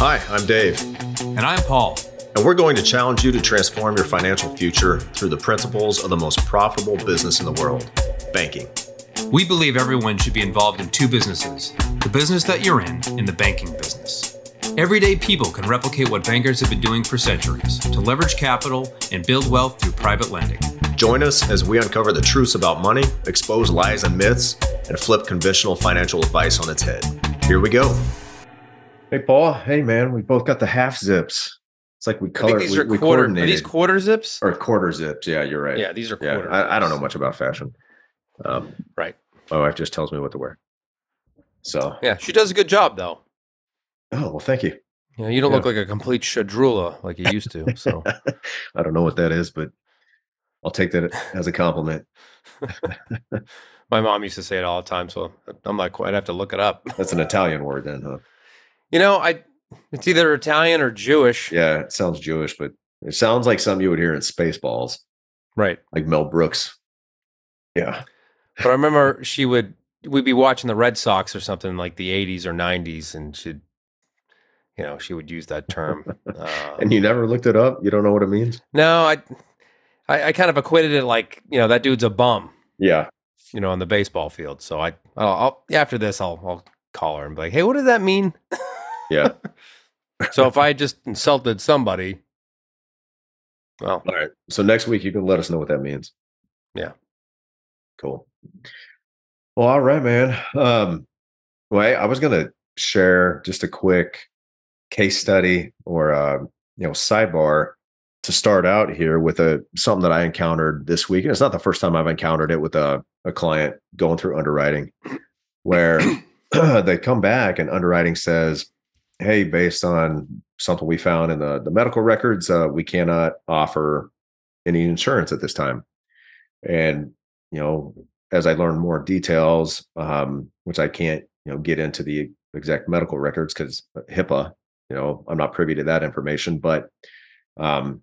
Hi, I'm Dave. And I'm Paul. And we're going to challenge you to transform your financial future through the principles of the most profitable business in the world banking. We believe everyone should be involved in two businesses the business that you're in and the banking business. Everyday people can replicate what bankers have been doing for centuries to leverage capital and build wealth through private lending. Join us as we uncover the truths about money, expose lies and myths, and flip conventional financial advice on its head. Here we go. Hey, Paul. Hey, man. We both got the half zips. It's like we color. these we, are we quarter. Are these quarter zips? or quarter zips? Yeah, you're right. Yeah, these are yeah. quarter. I, I don't know much about fashion. Um, Right. my wife just tells me what to wear. So, Yeah, she does a good job though. oh well, thank you. Yeah, you don't Yeah. look like a complete shadrula like you used to. So I don't know what that is, but I'll take that as a compliment. my mom used to say it all the time. So I'm like, I'd have to look it up. That's an Italian word, then, huh? You know, I it's either Italian or Jewish. Yeah, it sounds Jewish, but it sounds like something you would hear in Spaceballs, Right. like Mel Brooks. Yeah. But I remember she would we'd be watching the Red Sox or something like the 80s or 90s, and she'd you know she would use that term. Uh, And you never looked it up? You don't know what it means? no, I, I I kind of equated it like you know that dude's a bum. Yeah. you know, on the baseball field. So I, I'll, I'll after this, I'll, I'll call her and be like, "Hey, what does that mean?" Yeah. So if I just insulted somebody, well, All right. So next week you can let us know what that means. Yeah. Cool. Well, all right, man. Um, well, I, I was gonna share just a quick case study or uh, you know, sidebar to start out here with a something that I encountered this week. And it's not the first time I've encountered it with a, a client going through underwriting where they come back and underwriting says, Hey, based on something we found in the, the medical records, uh, we cannot offer any insurance at this time. And, you know, as I learned more details, um, which I can't, you know, get into the exact medical records because HIPAA, you know, I'm not privy to that information, but um,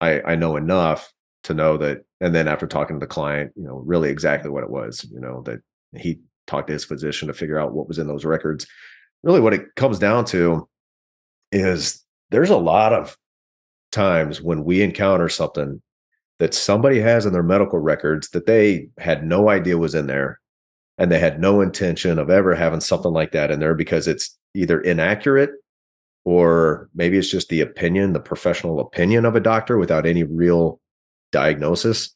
I, I know enough to know that. And then after talking to the client, you know, really exactly what it was, you know, that he talked to his physician to figure out what was in those records. Really, what it comes down to is there's a lot of times when we encounter something that somebody has in their medical records that they had no idea was in there and they had no intention of ever having something like that in there because it's either inaccurate or maybe it's just the opinion the professional opinion of a doctor without any real diagnosis.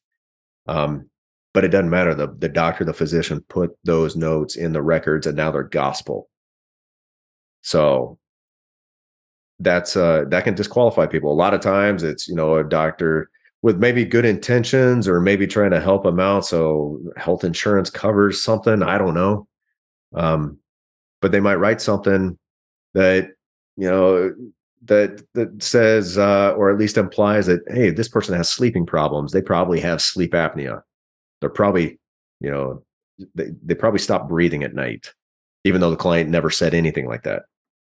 Um, but it doesn't matter. The, the doctor the physician put those notes in the records and now they're gospel so that's uh that can disqualify people. A lot of times it's you know a doctor with maybe good intentions or maybe trying to help them out so health insurance covers something i don't know. Um but they might write something that you know that that says uh or at least implies that hey this person has sleeping problems. They probably have sleep apnea. They're probably you know they, they probably stop breathing at night even though the client never said anything like that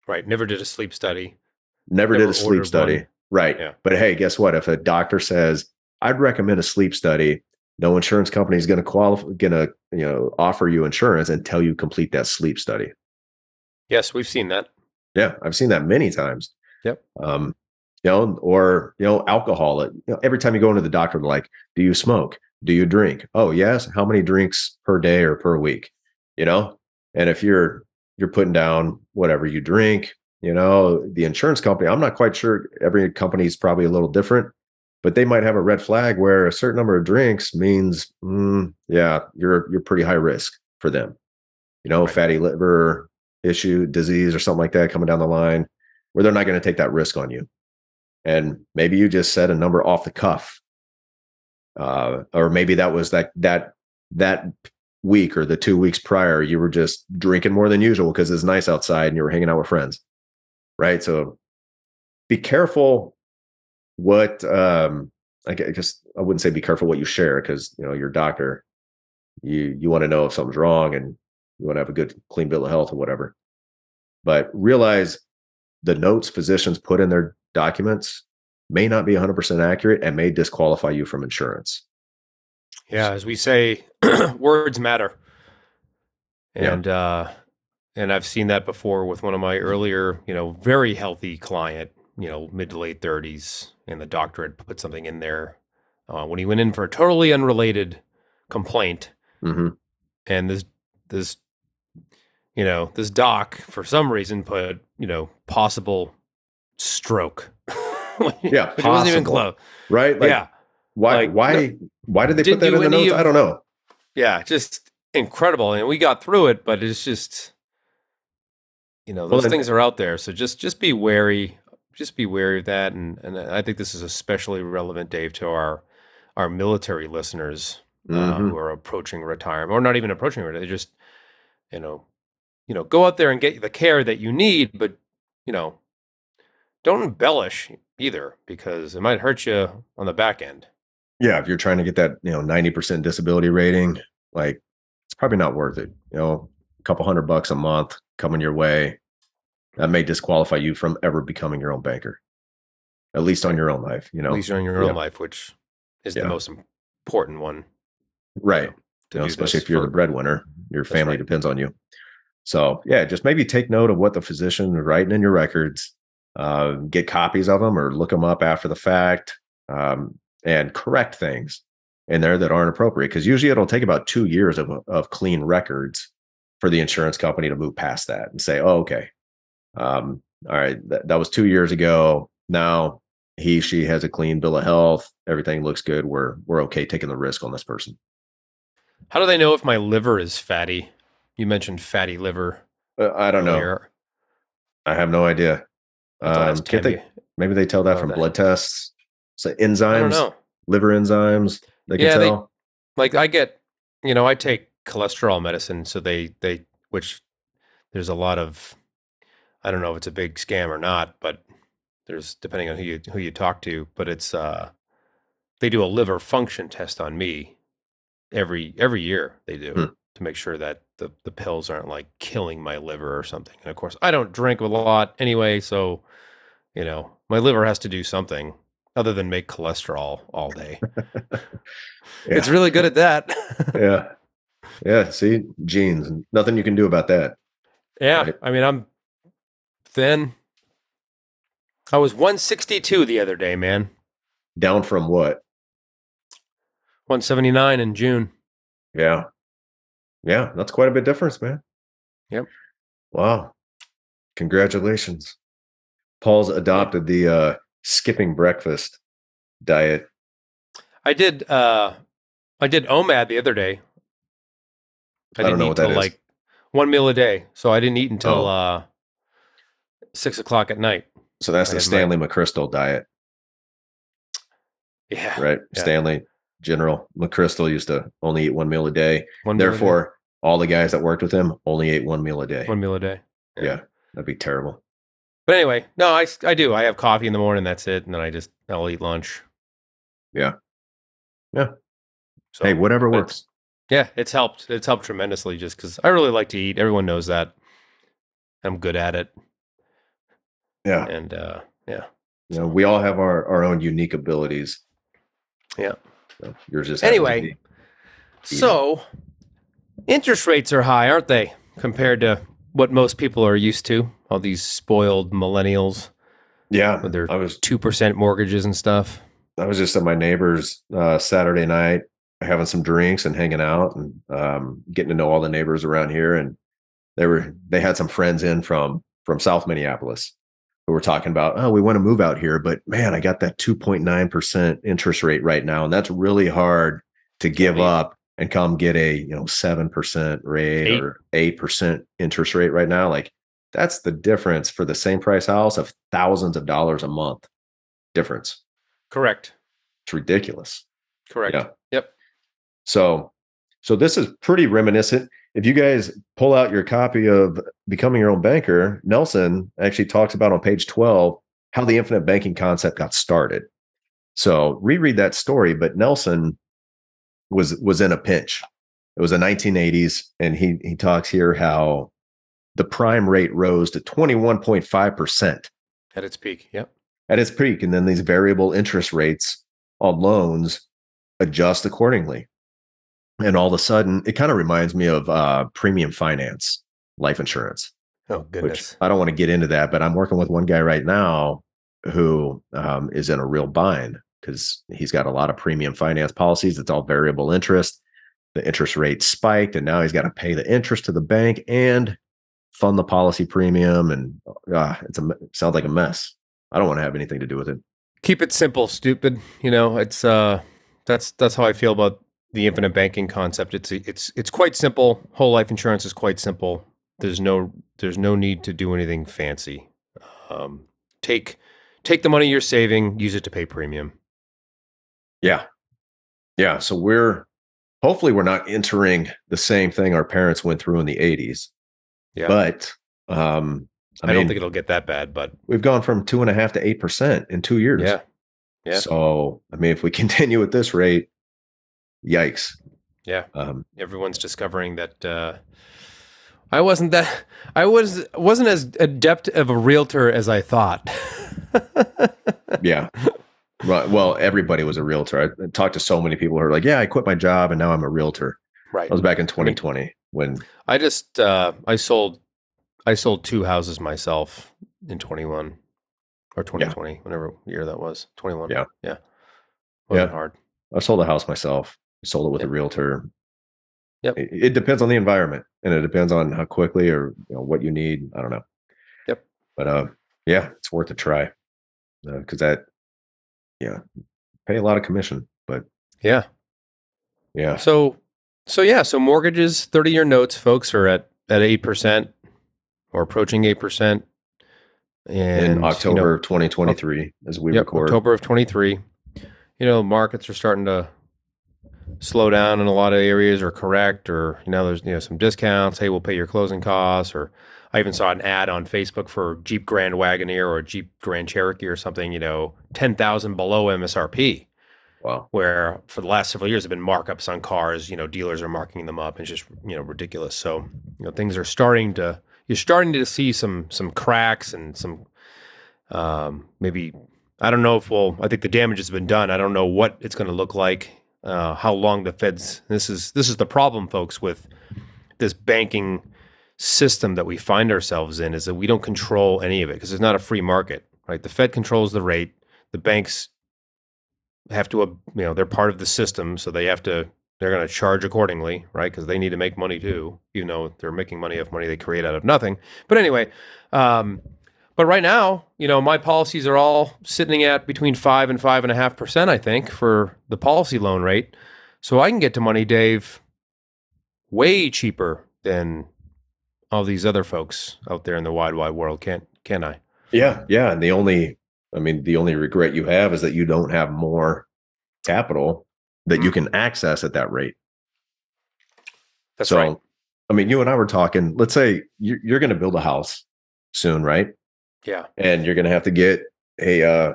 right, never did a sleep study. never, did a sleep study one. right Yeah. but hey guess what if a doctor says i'd recommend a sleep study no insurance company is going to qualify going to you know offer you insurance until you complete that sleep study Yes, we've seen that. yeah i've seen that many times Yep. um you know or you know alcohol you know, every time you go into the doctor they're like do you smoke do you drink oh yes how many drinks per day or per week you know and if you're you're putting down whatever you drink you know the insurance company i'm not quite sure every company is probably a little different but they might have a red flag where a certain number of drinks means mm, yeah you're you're pretty high risk for them you know Right. fatty liver issue disease or something like that coming down the line where they're not going to take that risk on you and maybe you just set a number off the cuff uh, or maybe that was that that that week or the two weeks prior you were just drinking more than usual because it's nice outside and you were hanging out with friends right? So be careful what um i gu- guess i wouldn't say be careful what you share because you know your doctor you you want to know if something's wrong and you want to have a good clean bill of health or whatever. But realize the notes physicians put in their documents may not be 100% accurate and may disqualify you from insurance Yeah, as we say, words matter. Yeah. And uh and I've seen that before with one of my earlier, you know, very healthy client, you know, mid to late 30s, and the doctor had put something in there uh, when he went in for a totally unrelated complaint, hmm and this this you know this doc for some reason put you know possible stroke. Yeah, it wasn't even close. Right? Like, yeah, Why? like, why? why did they put that in the notes? of- I don't know. yeah, just incredible, and we got through it. But it's just you know Well, those and- things are out there, so just just be wary. Just be wary of that, and and I think this is especially relevant, Dave, to our our military listeners uh, Mhm. who are approaching retirement or not even approaching retirement. They just, you know, you know, go out there and get the care that you need, but you know, don't embellish either because it might hurt you on the back end. Yeah, if you're trying to get that, you know, 90% disability rating, like it's probably not worth it. You know, a couple hundred bucks a month coming your way, that may disqualify you from ever becoming your own banker. At least on your own life, you know. At least on your yeah. own life, which is Yeah. the most important one. right. You know, especially if you're the breadwinner, your family right. depends on you. So yeah, just maybe take note of what the physician is writing in your records. Uh, get copies of them or look them up after the fact, um, and correct things in there that aren't appropriate. Because usually it'll take about two years of of clean records for the insurance company to move past that and say, "Oh, okay, um, all right, that, that was two years ago. Now he she has a clean bill of health. Everything looks good. We're we're okay taking the risk on this person." How do they know if my liver is fatty? You mentioned fatty liver. Uh, I don't know. I have no idea. I have to Um, can't they, maybe they tell that from that- blood tests. So enzymes, I don't know. liver enzymes. They can Yeah, they- tell. like I get, you know, I take cholesterol medicine, so they they which there's a lot of I don't know if it's a big scam or not, but there's depending on who you who you talk to, but it's uh they do a liver function test on me every every year they do Hmm. to make sure that the the pills aren't like killing my liver or something. And of course, I don't drink a lot anyway, so you know, my liver has to do something other than make cholesterol all day. It's really good at that. yeah. Yeah. See, genes. Nothing you can do about that. Yeah, Right. I mean, I'm thin. I was 162 the other day, man. Down from what? 179 in June. Yeah. Yeah. That's quite a bit difference, man. Yep. Wow. Congratulations. Paul's adopted the uh skipping breakfast diet. I did. uh I did OMAD the other day. I don't know eat what that is. like one meal a day, so I didn't eat until Oh. uh six o'clock at night. So that's I the Stanley McChrystal diet, Yeah, right? Yeah. Stanley General McChrystal used to only eat one meal a day. one meal a day. Therefore, all the guys that worked with him only ate one meal a day. one meal a day. yeah. that'd be terrible. But anyway, no, I, I do. I have coffee in the morning. That's it, and then I just I'll eat lunch. Yeah. Yeah. So, hey, whatever works. Yeah, it's helped. It's helped tremendously just because I really like to eat. Everyone knows that. I'm good at it. Yeah. And uh yeah. You know, we all have our, our own unique abilities. Yeah. So yours to Anyway, so interest rates are high, aren't they, compared to what most people are used to? All these spoiled millennials yeah. with their I was two percent mortgages and stuff. I was just at my neighbor's uh, Saturday night, having some drinks and hanging out, and um, getting to know all the neighbors around here. And they were they had some friends in from from South Minneapolis who were talking about, oh, we want to move out here, but man, I got that two point nine percent interest rate right now, and that's really hard to give up and come get a you know seven percent rate Eight. or eight percent interest rate right now. Like that's the difference for the same price house of thousands of dollars a month difference. Correct. It's ridiculous. Correct. Yeah. Yep. So, so this is pretty reminiscent. If you guys pull out your copy of Becoming Your Own Banker, Nelson actually talks about on page 12 how the infinite banking concept got started. So reread that story, but Nelson was was in a pinch. It was the 1980s, and he he talks here how the prime rate rose to 21.5% At its peak. Yep. at its peak, and then these variable interest rates on loans adjust accordingly. And all of a sudden, it kind of reminds me of uh, premium finance. life insurance. Oh goodness. I don't want to get into that, but I'm working with one guy right now who um, is in a real bind because he's got a lot of premium finance policies. It's all variable interest. The interest rate spiked, and now he's got to pay the interest to the bank and fund the policy premium. And uh, it's a it sounds like a mess. I don't want to have anything to do with it. Keep it simple, stupid. You know, it's uh, that's that's how I feel about the infinite banking concept. It's it's it's quite simple. Whole life insurance is quite simple. There's no there's no need to do anything fancy. Um, take take the money you're saving, use it to pay premium. Yeah, yeah. So we're hopefully we're not entering the same thing our parents went through in the '80s. Yeah, but um, I, I mean, don't think it'll get that bad. But we've gone from two and a half to eight percent in two years. Yeah, yeah. So I mean, if we continue at this rate, yikes. Yeah. Um, Everyone's discovering that uh, I wasn't that I was wasn't as adept of a realtor as I thought. yeah. Right. Well, everybody was a realtor. I talked to so many people who are like, "Yeah, I quit my job and now I'm a realtor." Right. I was back in 2020 I mean, when I just uh, I sold I sold two houses myself in 21 or 2020, yeah. whatever year that was. 21. Yeah. Yeah. Wasn't yeah. hard. I sold a house myself. sold it with yep. a realtor. Yep. It, it, depends on the environment and it depends on how quickly or you know, what you need. I don't know. Yep. But uh, yeah, it's worth a try because uh, that, yeah, pay a lot of commission. But yeah, yeah. So, so yeah, so mortgages, thirty-year notes, folks, are at at eight percent or approaching eight percent. in October you know, 2023, as we yep, record. October of 23. You know, markets are starting to slow down in a lot of areas or correct or you know there's you know some discounts hey we'll pay your closing costs or i even saw an ad on facebook for jeep grand wagoneer or jeep grand cherokee or something you know 10000 below msrp wow where for the last several years have been markups on cars you know dealers are marking them up and it's just you know ridiculous so you know things are starting to you're starting to see some some cracks and some um, maybe I don't know if we'll. I think the damage has been done. I don't know what it's going to look like uh, how long the Fed's. This is this is the problem, folks, with this banking system that we find ourselves in is that we don't control any of it because it's not a free market, right? The Fed controls the rate. The banks have to, uh, you know, they're part of the system, so they have to. They're going to charge accordingly, right? Because they need to make money too, even though they're making money off money they create out of nothing. But anyway, um, but right now, you know, my policies are all sitting at between five and five and a half percent, I think, for the policy loan rate. So I can get to money, Dave, way cheaper than all these other folks out there in the wide, wide world. Can't can I? Yeah, yeah. And the only I mean, the only regret you have is that you don't have more capital that you mm. can access at that rate. That's so, right. I mean, you and I were talking. Let's say you're, you're going to build a house soon, right? Yeah. And you're going to have to get a uh,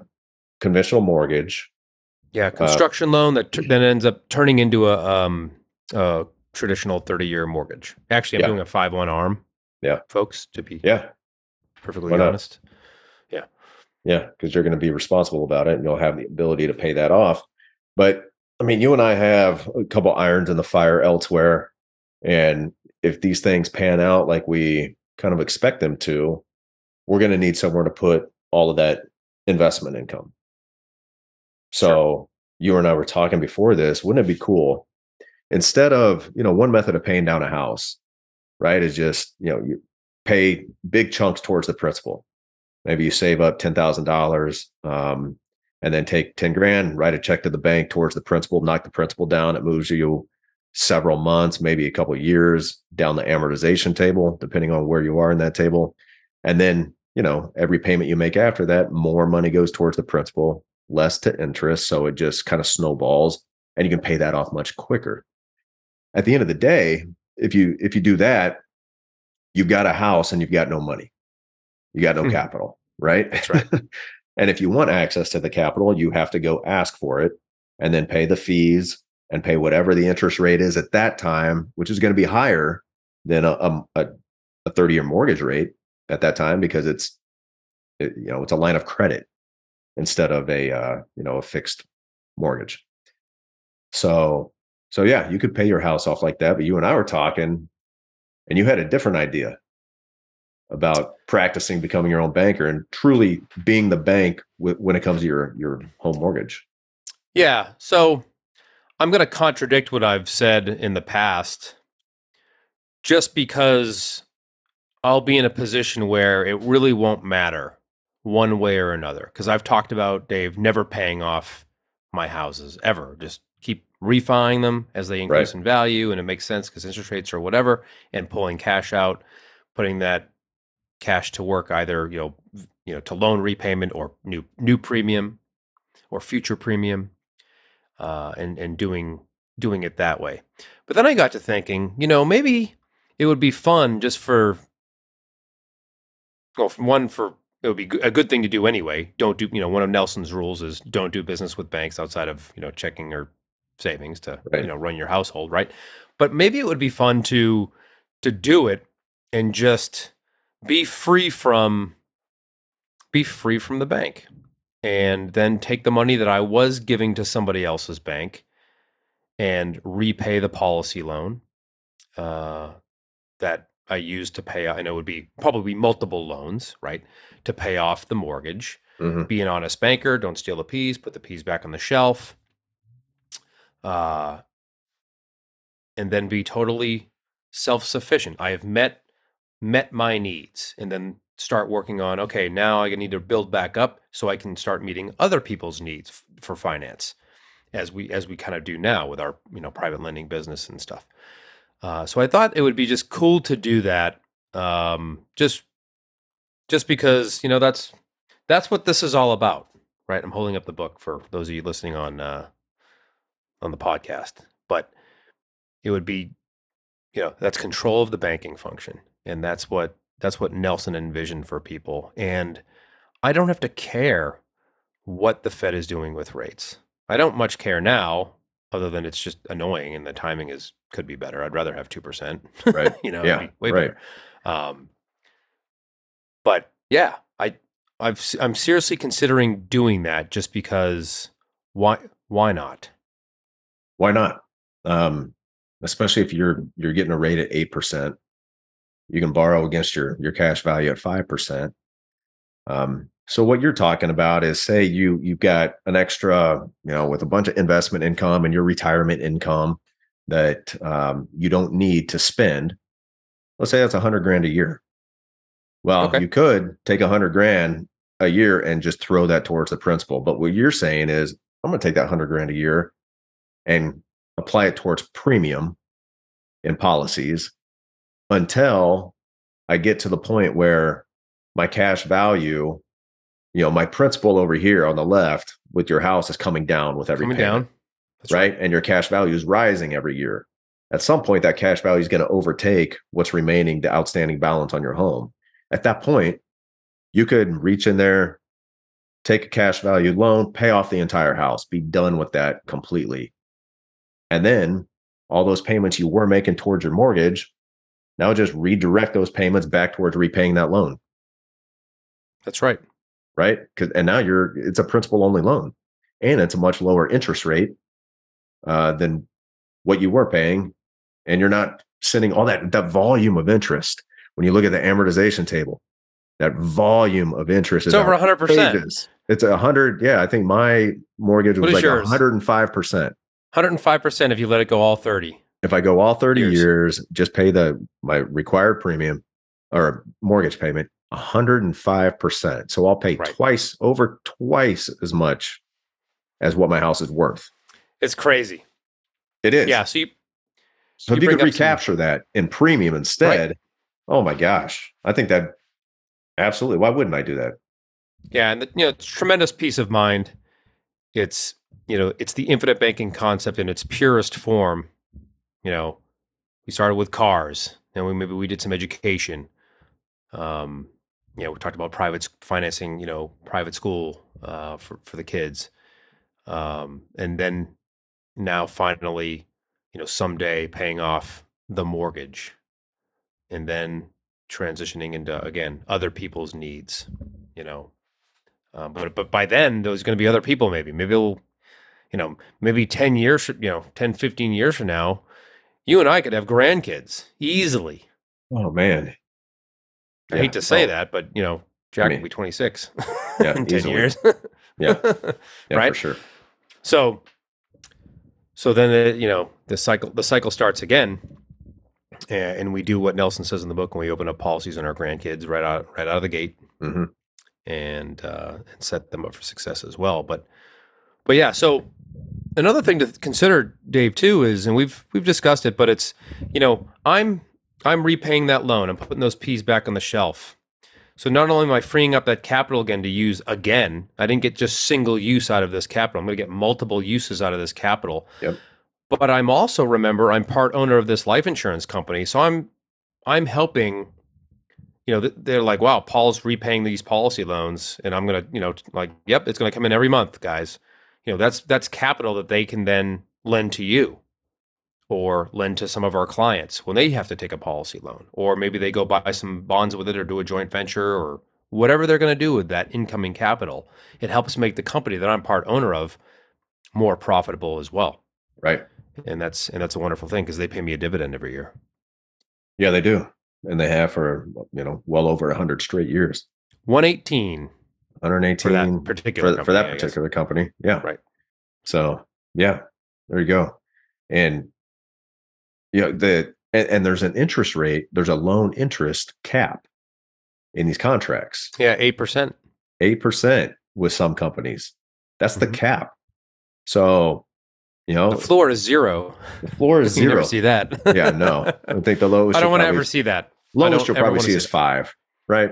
conventional mortgage. Yeah, uh, construction uh, loan that t- then ends up turning into a, um, a traditional 30 year mortgage. Actually, I'm yeah. doing a 5 1 arm. Yeah. Folks, to be yeah perfectly honest. Yeah. Yeah, because you're going to be responsible about it and you'll have the ability to pay that off. But I mean, you and I have a couple irons in the fire elsewhere. And if these things pan out like we kind of expect them to, we're going to need somewhere to put all of that investment income. So sure. you and I were talking before this, wouldn't it be cool instead of, you know, one method of paying down a house, right, is just, you know, you pay big chunks towards the principal. Maybe you save up $10,000 um, and then take 10 grand, write a check to the bank towards the principal, knock the principal down. It moves you several months, maybe a couple years down the amortization table, depending on where you are in that table. And then, you know, every payment you make after that, more money goes towards the principal, less to interest. So it just kind of snowballs and you can pay that off much quicker. At the end of the day, if you if you do that, you've got a house and you've got no money. You got no hmm. capital, right? That's right. and if you want access to the capital, you have to go ask for it and then pay the fees and pay whatever the interest rate is at that time, which is going to be higher than a, a, a 30 year mortgage rate at that time because it's it, you know it's a line of credit instead of a uh, you know a fixed mortgage. So so yeah, you could pay your house off like that. But you and I were talking, and you had a different idea. about practicing becoming your own banker and truly being the bank w- when it comes to your your home mortgage. Yeah. So I'm going to contradict what I've said in the past just because I'll be in a position where it really won't matter one way or another. Because I've talked about, Dave, never paying off my houses ever. Just refining them as they increase Right. in value and it makes sense because interest rates or whatever, and pulling cash out, putting that cash to work either, you know, you know, to loan repayment or new new premium or future premium uh, and and doing doing it that way. But then I got to thinking, you know, maybe it would be fun just for well, one for it would be a good thing to do anyway. Don't do, you know, one of Nelson's rules is don't do business with banks outside of, you know, checking or savings to, Right. you know, run your household, right? But maybe it would be fun to to do it and just be free from be free from the bank and then take the money that I was giving to somebody else's bank and repay the policy loan uh, that I used to pay. I know it would be probably multiple loans, right, to pay off the mortgage. Mhm. Be an honest banker. Don't steal the peas. Put the peas back on the shelf. Uh, and then be totally self-sufficient. I have met met my needs, and then start working on. Okay, now I need to build back up so I can start meeting other people's needs f- for finance, as we as we kind of do now with our you know private lending business and stuff. Uh, so I thought it would be just cool to do that, um, just just because you know that's that's what this is all about, right? I'm holding up the book for those of you listening on uh, on the podcast, but it would be, you know, that's control of the banking function, and that's what that's what Nelson envisioned for people, and I don't have to care what the Fed is doing with rates. I don't much care now, other than it's just annoying and the timing is could be better. I'd rather have two percent, Right. you know, Yeah, way right. better. Um, but yeah, I I've I'm seriously considering doing that just because why why not? Why not? Um, especially if you're you're getting a rate at eight percent, you can borrow against your your cash value at five percent. Um, so what you're talking about is say you you've got an extra, you know, with a bunch of investment income and your retirement income that um, you don't need to spend. Let's say that's a hundred grand a year. Well, Okay. you could take a hundred grand a year and just throw that towards the principal. But what you're saying is, I'm going to take that hundred grand a year and apply it towards premium in policies until I get to the point where my cash value, you know, my principal over here on the left with your house is coming down with every Coming payment, down. That's right? And your cash value is rising every year. At some point, that cash value is going to overtake what's remaining, the outstanding balance on your home. At that point, you could reach in there, take a cash value loan, pay off the entire house, be done with that completely. And then all those payments you were making towards your mortgage, now just redirect those payments back towards repaying that loan, That's right. right? 'Cause- and now you're it's a principal only loan, and it's a much lower interest rate uh, than what you were paying, and you're not sending all that that volume of interest. When you look at the amortization table, that volume of interest It's is over hundred percent. pages. It's a hundred. Yeah, I think my mortgage was like yours? hundred and five percent. Hundred and five percent if you let it go all thirty. If I go all 30 Years. years, just pay the my required premium or mortgage payment 105%. So I'll pay Right. twice over twice as much as what my house is worth. It's crazy. It is. Yeah. So you So you if you could up some- recapture that in premium instead, oh my gosh. I think that absolutely. Why wouldn't I do that? Yeah, and the, you know, it's tremendous peace of mind. It's you know, it's the infinite banking concept in its purest form. You know, we started with cars, and we maybe we did some education. Um, you know, we talked about private financing. You know, private school uh, for for the kids, um, and then now finally, you know, someday paying off the mortgage, and then transitioning into again other people's needs. You know, um, but but by then there's going to be other people maybe maybe it'll you know maybe 10 years you know 10 15 years from now you and i could have grandkids easily Oh man. I Yeah. hate to say that, but you know, Jack mean, will be 26 yeah, in 10 easily. years. Yeah. Yeah, Right? for sure. So, so then it, you know the cycle the cycle starts again, and we do what Nelson says in the book when we open up policies on our grandkids right out right out of the gate, hmm and uh, and set them up for success as well. But but yeah, so another thing to consider, Dave, too, is and we've we've discussed it, but it's you know I'm I'm repaying that loan. I'm putting those peas back on the shelf. So not only am I freeing up that capital again to use again, I didn't get just single use out of this capital. I'm going to get multiple uses out of this capital. Yep. But I'm also remember I'm part owner of this life insurance company, so I'm I'm helping. You know, they're like, "Wow, Paul's repaying these policy loans," and I'm gonna, you know, like, "Yep, it's gonna come in every month, guys." You know, that's that's capital that they can then lend to you or lend to some of our clients when they have to take a policy loan, or maybe they go buy some bonds with it or do a joint venture or whatever they're going to do with that incoming capital. It helps make the company that I'm part owner of more profitable as well. Right. And that's and that's a wonderful thing because they pay me a dividend every year. Yeah, they do, and they have for you know well over hundred straight years. 118 One hundred for that particular for, for that company, particular company. Yeah. Right. So yeah, there you go. And you know the and, and there's an interest rate. There's a loan interest cap in these contracts. Yeah, eight percent. Eight percent with some companies. That's the Mhm. cap. So you know The floor is zero. the floor is zero. see that. yeah, no. I think the lowest. I don't want to ever see that. Lowest you'll probably see see is that. five, right?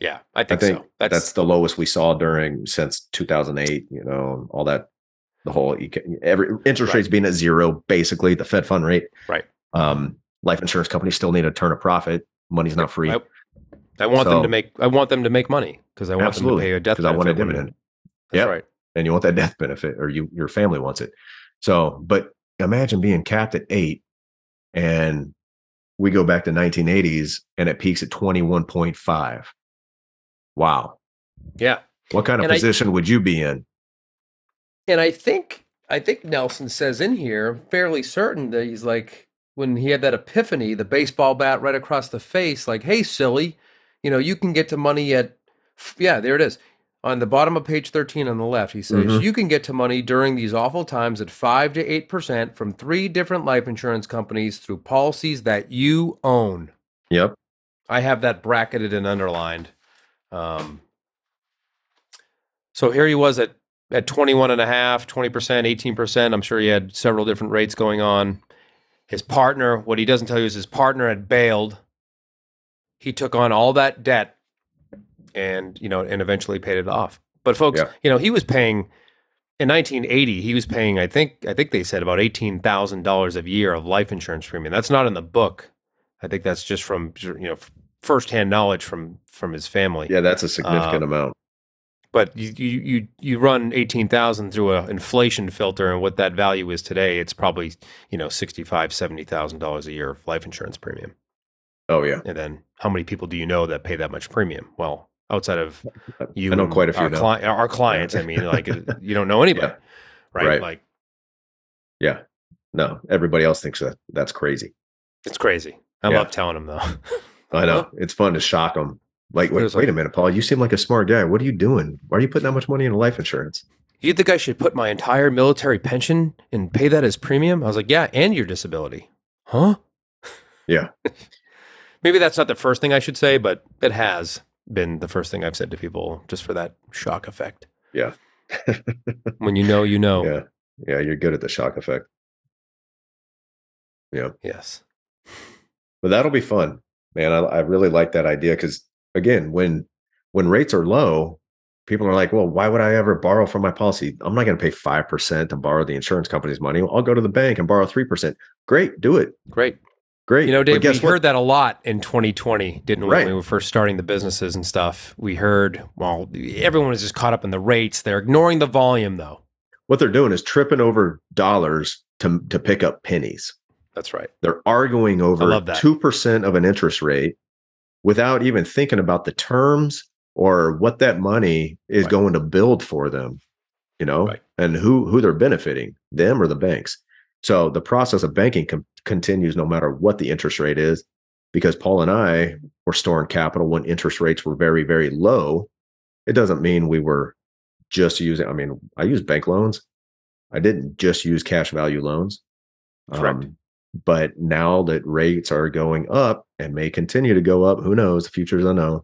Yeah, I I think, think so. that's, the lowest we saw during since 2008. You know, all that, the whole every interest Right. rates being at zero, basically the Fed fund rate. Right. Um, life insurance companies still need to turn a profit. Money's not free I, I want them to make. I want them to make money because I want them Absolutely, to pay a death because I want a dividend, Yeah. Right. and you want that death benefit, or you your family wants it. So, but imagine being capped at eight, and we go back to 1980s, and it peaks at 21.5. Wow, Yeah, what kind of And I- position would you be in? and I think I think Nelson says in here, I'm fairly certain that he's like when he had that epiphany, the baseball bat right across the face, like, "Hey, silly, you know, you can get to money at yeah, there it is." On the bottom of page 13 on the left, he says, Mhm. You can get to money during these awful times at 5 to 8% from three different life insurance companies through policies that you own. Yep. I have that bracketed and underlined. Um, so here he was at, at 21 and a half, 20%, 18%. I'm sure he had several different rates going on. His partner, what he doesn't tell you is his partner had bailed. He took on all that debt and, you know, and eventually paid it off. But folks, Yeah. you know, he was paying in 1980, he was paying, I think, I think they said about $18,000 a year of life insurance premium. That's not in the book. I think that's just from, you know, firsthand knowledge from, from his family Yeah, that's a significant Um, amount. but you you you, you run eighteen thousand through a inflation filter, and what that value is today, it's probably you know sixty five seventy thousand dollars a year of life insurance premium. Oh yeah, And then how many people do you know that pay that much premium? Well, outside of you, I know quite a few Our, cli- our clients, I mean, like you don't know anybody, right? Right. Like Yeah, no, everybody else thinks that that's crazy. it's crazy. I Yeah. love telling them though. I know it's fun to shock them. Like, wait, wait like- a minute, Paul. You seem like a smart guy. What are you doing? Why are you putting that much money into life insurance? you think I should put my entire military pension and pay that as premium? I was like, yeah, and your disability, huh? Yeah. Maybe that's not the first thing I should say, but it has been the first thing I've said to people just for that shock effect. Yeah. When you know, you know. Yeah, yeah, you're good at the shock effect. Yeah, Yes. but that'll be fun, man. I, I really like that idea because again, when when rates are low, people are like, "Well, why would I ever borrow from my policy? I'm not going to pay five percent to borrow the insurance company's money. I'll go to the bank and borrow three percent. Great, do it. Great. Great. You know, Dave, we what? heard that a lot in 2020, didn't we? Right. When we were first starting the businesses and stuff. We heard, well, everyone was just caught up in the rates. They're ignoring the volume, though. what they're doing is tripping over dollars to to pick up pennies. That's right. They're arguing over two percent of an interest rate without even thinking about the terms or what that money is Right. going to build for them. You know, Right. and who who they're benefiting, them or the banks. So the process of banking com- continues no matter what the interest rate is. because Paul and I were storing capital when interest rates were very, very low. It doesn't mean we were just using, I mean, I used bank loans. I didn't just use cash value loans. Correct. Um, but now that rates are going up and may continue to go up, who knows? The future is unknown.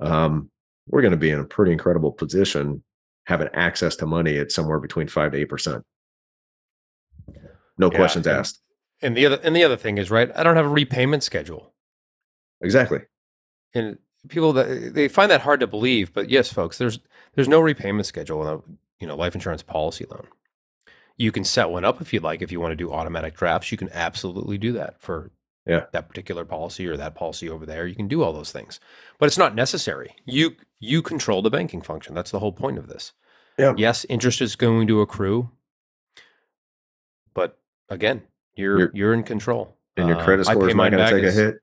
Um, we're going to be in a pretty incredible position having access to money at somewhere between five to eight percent. No Yeah, questions and- asked. And the other and the other thing is right. I don't have a repayment schedule, Exactly. and people that they find that hard to believe. But yes, folks, there's there's no repayment schedule in a you know life insurance policy loan. You can set one up if you'd like. If you want to do automatic drafts, you can absolutely do that for Yeah. that particular policy or that policy over there. You can do all those things, but it's not necessary. You you control the banking function. That's the whole point of this. Yeah. Yes, interest is going to accrue, but again, you're Your- you're in control. And your credit um, score pay is not going to take a hit.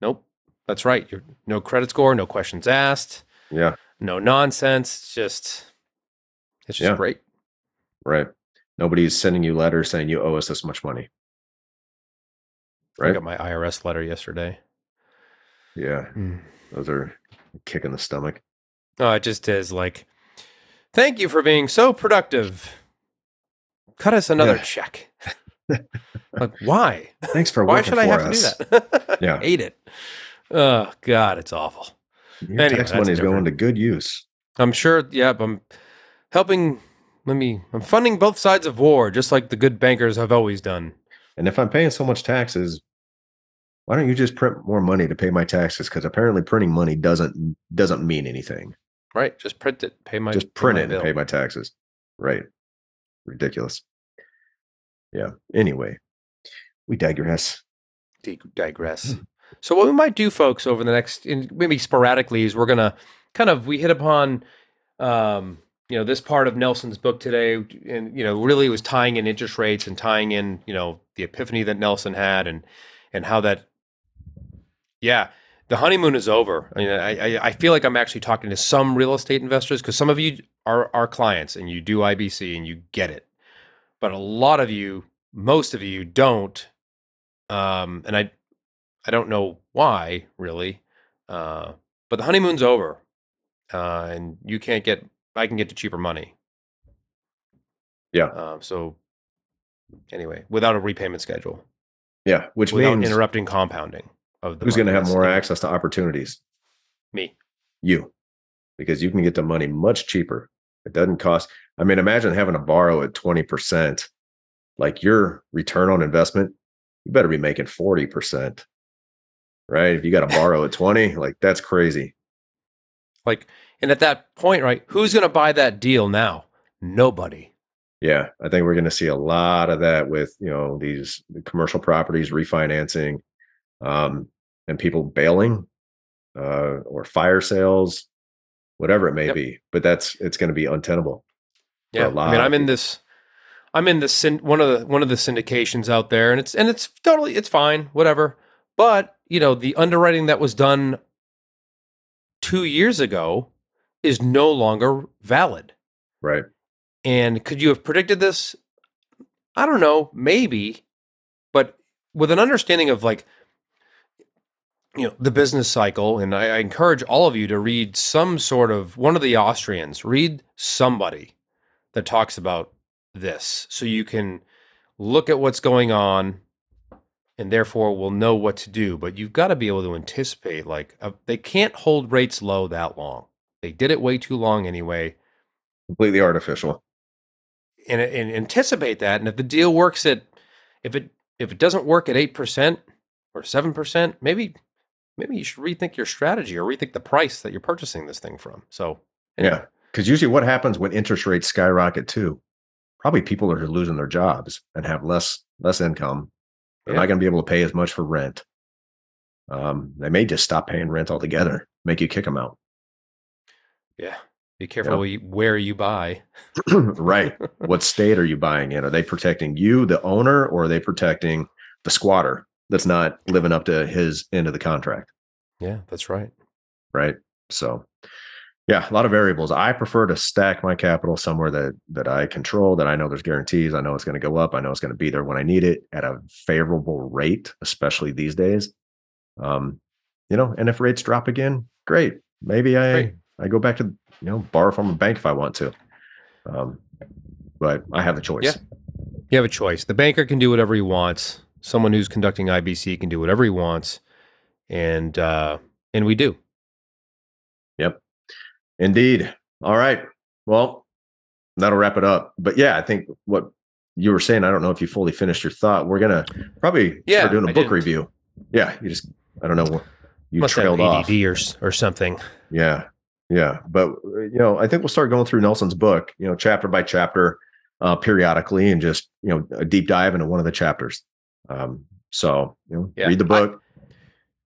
Nope, that's right. You're no credit score, no questions asked, Yeah. no nonsense. It's just it's just Yeah. great. Right. Nobody's sending you letters saying you owe us this much money. Right? I got my IRS letter yesterday. Yeah. Hmm. Those are a kick in the stomach. Oh, it just is like, thank you for being so productive. Cut us another Yeah. check. like, why? Thanks for watching. Why should I have us. to do that? Yeah. Hate it. Oh God, it's awful. Your Anyway, tax money is going to good use. I'm sure. Yeah, I'm helping. Let me. I'm funding both sides of war, just like the good bankers have always done. And if I'm paying so much taxes, why don't you just print more money to pay my taxes? Because apparently printing money doesn't doesn't mean anything. Right? Just print it. Pay my. just print my it bill. and pay my taxes. Right. Ridiculous. Yeah. Anyway, we digress. dig- digress. So what we might do, folks, over the next in, maybe sporadically is we're gonna kind of we hit upon um, you know this part of Nelson's book today, and you know really was tying in interest rates and tying in you know the epiphany that Nelson had and and how that yeah the honeymoon is over. I mean, I I, feel like I'm actually talking to some real estate investors because some of you are our clients and you do IBC and you get it, but a lot of you, most of you, don't um, and I I don't know why really, uh, but the honeymoon's over, uh, and you can't get I can get to cheaper money. Yeah. Um, so anyway, without a repayment schedule, Yeah. Which without means interrupting compounding of the who's going to have more access to opportunities? Me. You. Because you can get the money much cheaper. It doesn't cost. I mean, imagine having to borrow at 20%. Like your return on investment, you better be making 40%. Right? If you got to borrow at 20, like that's crazy. Like, and at that point, right? Who's going to buy that deal now? Nobody. Yeah, I think we're going to see a lot of that with you know these commercial properties refinancing, um, and people bailing, uh, or fire sales, whatever it may Yep. be. But that's it's going to be untenable. Yeah, I mean, I'm in this. I'm in the syn- one of the one of the syndications out there, and it's and it's totally it's fine, whatever. But you know, the underwriting that was done two years ago is no longer valid. Right? And could you have predicted this? I don't know, maybe, but with an understanding of like, you know, the business cycle, and I, I encourage all of you to read some sort of one of the Austrians, read somebody that talks about this so you can look at what's going on and therefore will know what to do. But you've got to be able to anticipate, like, uh, they can't hold rates low that long. They did it way too long anyway Completely artificial. and, and anticipate that. And if the deal works at, if it if it doesn't work at eight percent or seven percent, maybe maybe you should rethink your strategy or rethink the price that you're purchasing this thing from. So anyway, Yeah, because usually what happens when interest rates skyrocket too? Probably people are losing their jobs and have less less income. They're Yeah. not going to be able to pay as much for rent. Um, they may just stop paying rent altogether. Make you kick them out. Yeah. Be careful where you- where you buy. right. What state are you buying in? Are they protecting you, the owner, or are they protecting the squatter that's not living up to his end of the contract? Yeah, that's right. Right. So, yeah, a lot of variables. I prefer to stack my capital somewhere that that I control, that I know there's guarantees. I know it's going to go up. I know it's going to be there when I need it at a favorable rate, especially these days. Um, you know, and if rates drop again, great. Maybe I Great. I go back to you know borrow from a bank if I want to. Um, but I have the choice. Yeah. You have a choice. The banker can do whatever he wants. Someone who's conducting IBC can do whatever he wants, and uh, and we do. Yep, indeed. All right. Well, that'll wrap it up. But yeah, I think what you were saying, I don't know if you fully finished your thought. We're gonna probably Yeah, start doing a I book didn't. review. Yeah, you just I don't know. What you Must have trailed off. Or or something. Yeah. Yeah. But, you know, I think we'll start going through Nelson's book, you know, chapter by chapter, uh, periodically and just, you know, a deep dive into one of the chapters. Um, so, you know, Yeah, read the I- book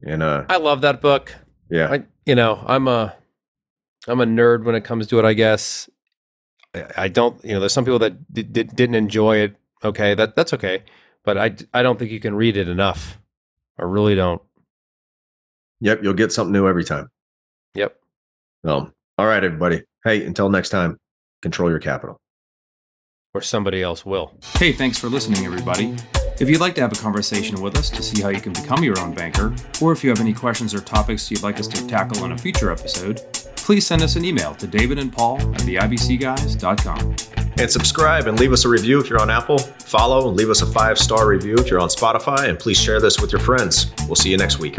and, uh, I love that book. yeah. I, you know, I'm a, I'm a nerd when it comes to it. I guess. I, I don't. You know, there's some people that d- d- didn't enjoy it. Okay, that that's okay. But I I don't think you can read it enough. I really don't. yep. You'll get something new every time. Yep. So, all right, everybody. Hey, until next time, control your capital. Or somebody else will. Hey, thanks for listening, everybody. If you'd like to have a conversation with us to see how you can become your own banker, or if you have any questions or topics you'd like us to tackle on a future episode, please send us an email to David and Paul at theibcguys.com. And subscribe and leave us a review if you're on Apple. Follow and leave us a five star review if you're on Spotify. And please share this with your friends. We'll see you next week.